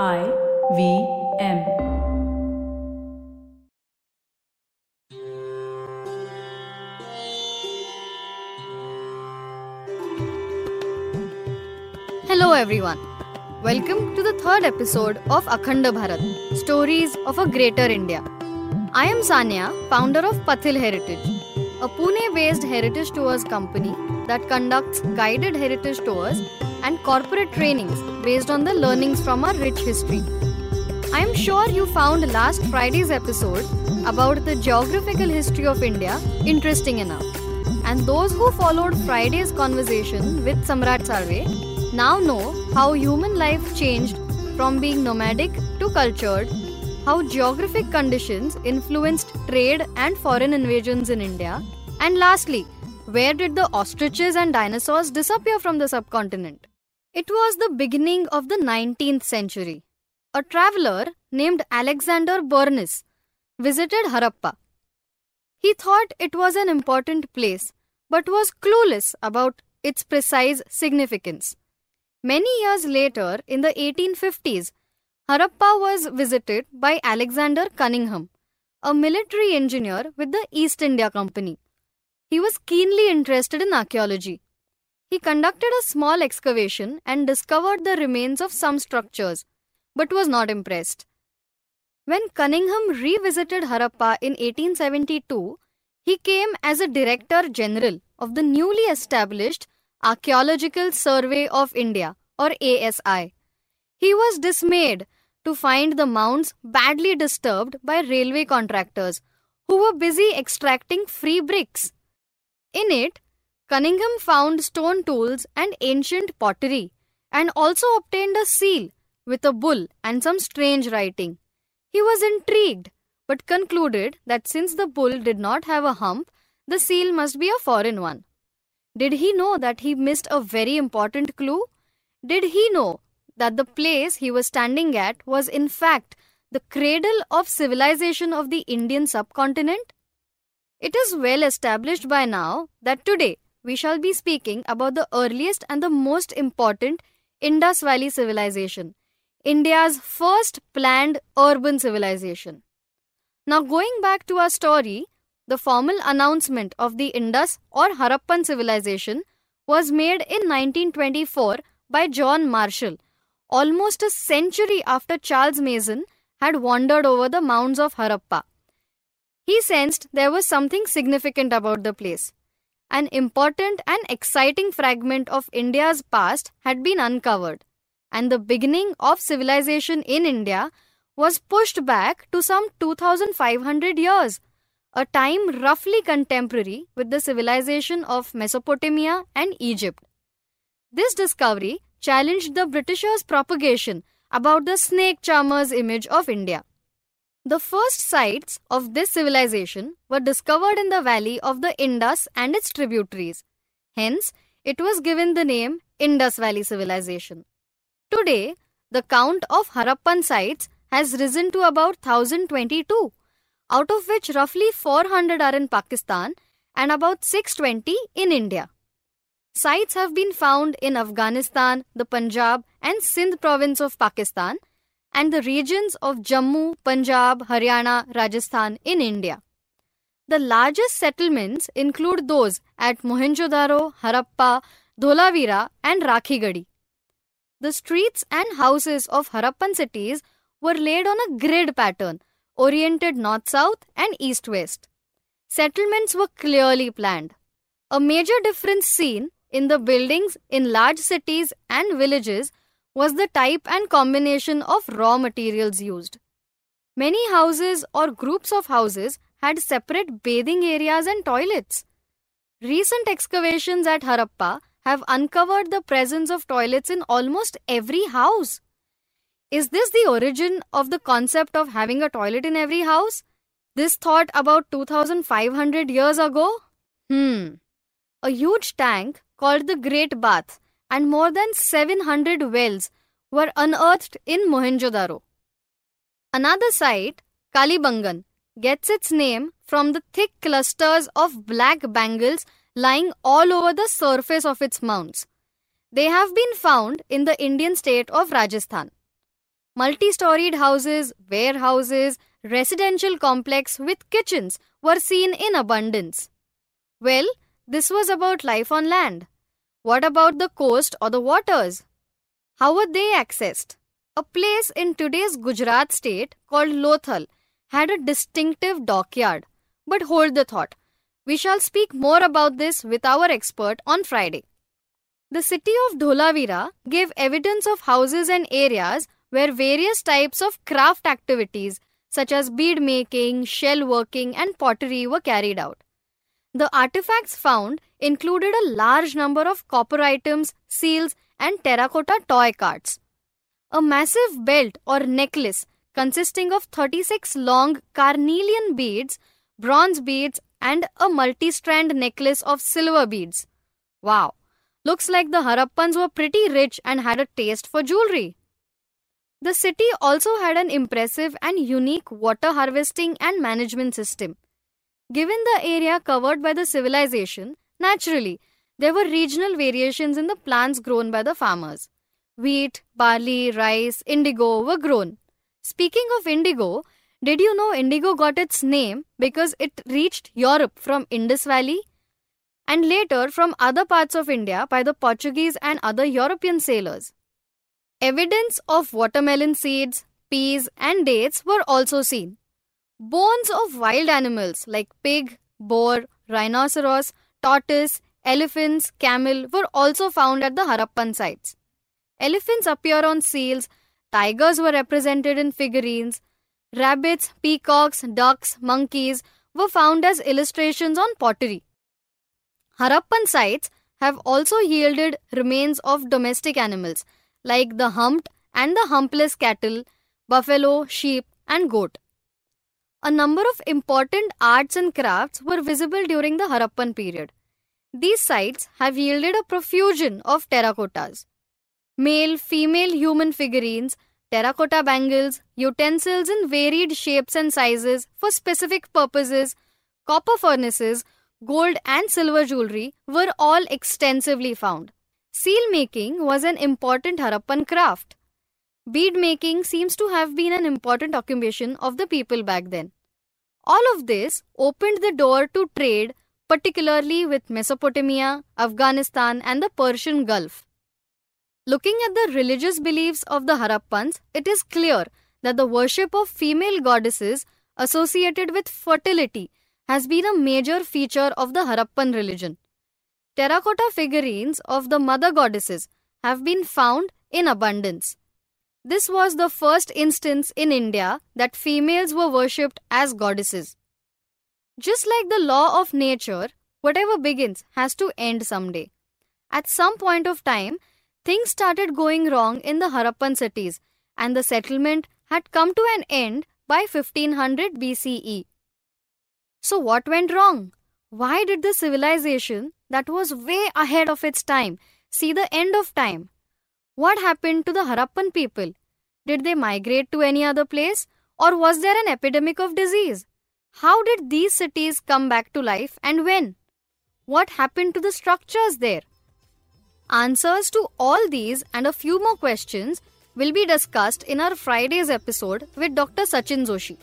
I V M. Hello everyone. Welcome to the third episode of Akhanda Bharat Stories of a Greater India. I am Sanya, founder of Pathil Heritage, a Pune based heritage tours company that conducts guided heritage tours and corporate trainings based on the learnings from our rich history. I am sure you found last Friday's episode about the geographical history of India interesting enough. And those who followed Friday's conversation with Samrat Sarve now know how human life changed from being nomadic to cultured, how geographic conditions influenced trade and foreign invasions in India, and lastly, where did the ostriches and dinosaurs disappear from the subcontinent? It was the beginning of the 19th century. A traveler named Alexander Burnes visited Harappa. He thought it was an important place, but was clueless about its precise significance. Many years later, in the 1850s, Harappa was visited by Alexander Cunningham, a military engineer with the East India Company. He was keenly interested in archaeology. He conducted a small excavation and discovered the remains of some structures, but was not impressed. When Cunningham revisited Harappa in 1872, he came as a Director General of the newly established Archaeological Survey of India or ASI. He was dismayed to find the mounds badly disturbed by railway contractors who were busy extracting free bricks. In it, Cunningham found stone tools and ancient pottery and also obtained a seal with a bull and some strange writing. He was intrigued but concluded that since the bull did not have a hump, the seal must be a foreign one. Did he know that he missed a very important clue? Did he know that the place he was standing at was in fact the cradle of civilization of the Indian subcontinent? It is well established by now that today we shall be speaking about the earliest and the most important Indus Valley civilization, India's first planned urban civilization. Now, going back to our story, the formal announcement of the Indus or Harappan civilization was made in 1924 by John Marshall, almost a century after Charles Masson had wandered over the mounds of Harappa. He sensed there was something significant about the place an important and exciting fragment of India's past had been uncovered, and the beginning of civilization in India was pushed back to some 2500 years, a time roughly contemporary with the civilization of Mesopotamia and Egypt. This discovery challenged the Britishers' propagation about the snake charmer's image of India. The first sites of this civilization were discovered in the valley of the Indus and its tributaries. Hence, it was given the name Indus Valley Civilization. Today, the count of Harappan sites has risen to about 1022, out of which roughly 400 are in Pakistan and about 620 in India. Sites have been found in Afghanistan, the Punjab, and Sindh province of Pakistan and the regions of Jammu, Punjab, Haryana, Rajasthan in India. The largest settlements include those at Mohenjo-daro, Harappa, Dholavira and Rakhigarhi. The streets and houses of Harappan cities were laid on a grid pattern, oriented north-south and east-west. Settlements were clearly planned. A major difference seen in the buildings in large cities and villages was the type and combination of raw materials used. Many houses or groups of houses had separate bathing areas and toilets. Recent excavations at Harappa have uncovered the presence of toilets in almost every house. Is this the origin of the concept of having a toilet in every house? This thought about 2500 years ago? Hmm. A huge tank called the Great Bath and more than 700 wells were unearthed in Mohenjo-daro. Another site, Kalibangan, gets its name from the thick clusters of black bangles lying all over the surface of its mounds. They have been found in the Indian state of Rajasthan. Multi storied houses, warehouses, residential complex with kitchens were seen in abundance. Well, this was about life on land. What about the coast or the waters? How were they accessed? A place in today's Gujarat state called Lothal had a distinctive dockyard. But hold the thought. We shall speak more about this with our expert on Friday. The city of Dholavira gave evidence of houses and areas where various types of craft activities such as bead making, shell working, and pottery were carried out. The artifacts found included a large number of copper items, seals, and terracotta toy carts. A massive belt or necklace consisting of 36 long carnelian beads, bronze beads, and a multi strand necklace of silver beads. Wow! Looks like the Harappans were pretty rich and had a taste for jewelry. The city also had an impressive and unique water harvesting and management system. Given the area covered by the civilization, naturally, there were regional variations in the plants grown by the farmers. Wheat, barley, rice, indigo were grown. Speaking of indigo, did you know indigo got its name because it reached Europe from Indus Valley? and later from other parts of India by the Portuguese and other European sailors. Evidence of watermelon seeds, peas, and dates were also seen. Bones of wild animals like pig, boar, rhinoceros, tortoise, elephants, camel were also found at the Harappan sites. Elephants appear on seals, tigers were represented in figurines, rabbits, peacocks, ducks, monkeys were found as illustrations on pottery. Harappan sites have also yielded remains of domestic animals like the humped and the humpless cattle, buffalo, sheep, and goat. A number of important arts and crafts were visible during the Harappan period. These sites have yielded a profusion of terracottas. Male, female human figurines, terracotta bangles, utensils in varied shapes and sizes for specific purposes, copper furnaces, gold, and silver jewelry were all extensively found. Seal making was an important Harappan craft. Bead making seems to have been an important occupation of the people back then. All of this opened the door to trade, particularly with Mesopotamia, Afghanistan, and the Persian Gulf. Looking at the religious beliefs of the Harappans, it is clear that the worship of female goddesses associated with fertility has been a major feature of the Harappan religion. Terracotta figurines of the mother goddesses have been found in abundance. This was the first instance in India that females were worshipped as goddesses. Just like the law of nature, whatever begins has to end someday. At some point of time, things started going wrong in the Harappan cities, and the settlement had come to an end by 1500 BCE. So, what went wrong? Why did the civilization that was way ahead of its time see the end of time? What happened to the Harappan people? Did they migrate to any other place? Or was there an epidemic of disease? How did these cities come back to life and when? What happened to the structures there? Answers to all these and a few more questions will be discussed in our Friday's episode with Dr. Sachin Joshi.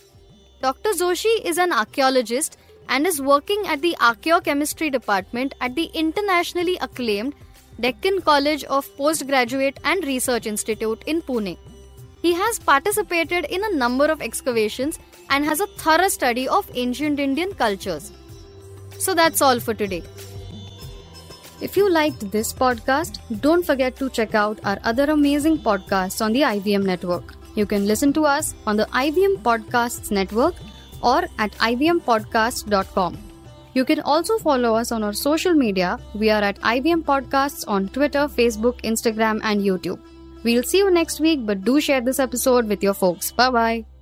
Dr. Joshi is an archaeologist and is working at the Archaeochemistry Department at the internationally acclaimed Deccan College of Postgraduate and Research Institute in Pune. He has participated in a number of excavations and has a thorough study of ancient Indian cultures. So that's all for today. If you liked this podcast, don't forget to check out our other amazing podcasts on the IVM network. You can listen to us on the IVM Podcasts Network or at ivmpodcast.com. You can also follow us on our social media. We are at IVM Podcasts on Twitter, Facebook, Instagram, and YouTube. We'll see you next week, but do share this episode with your folks. Bye bye.